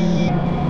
あ。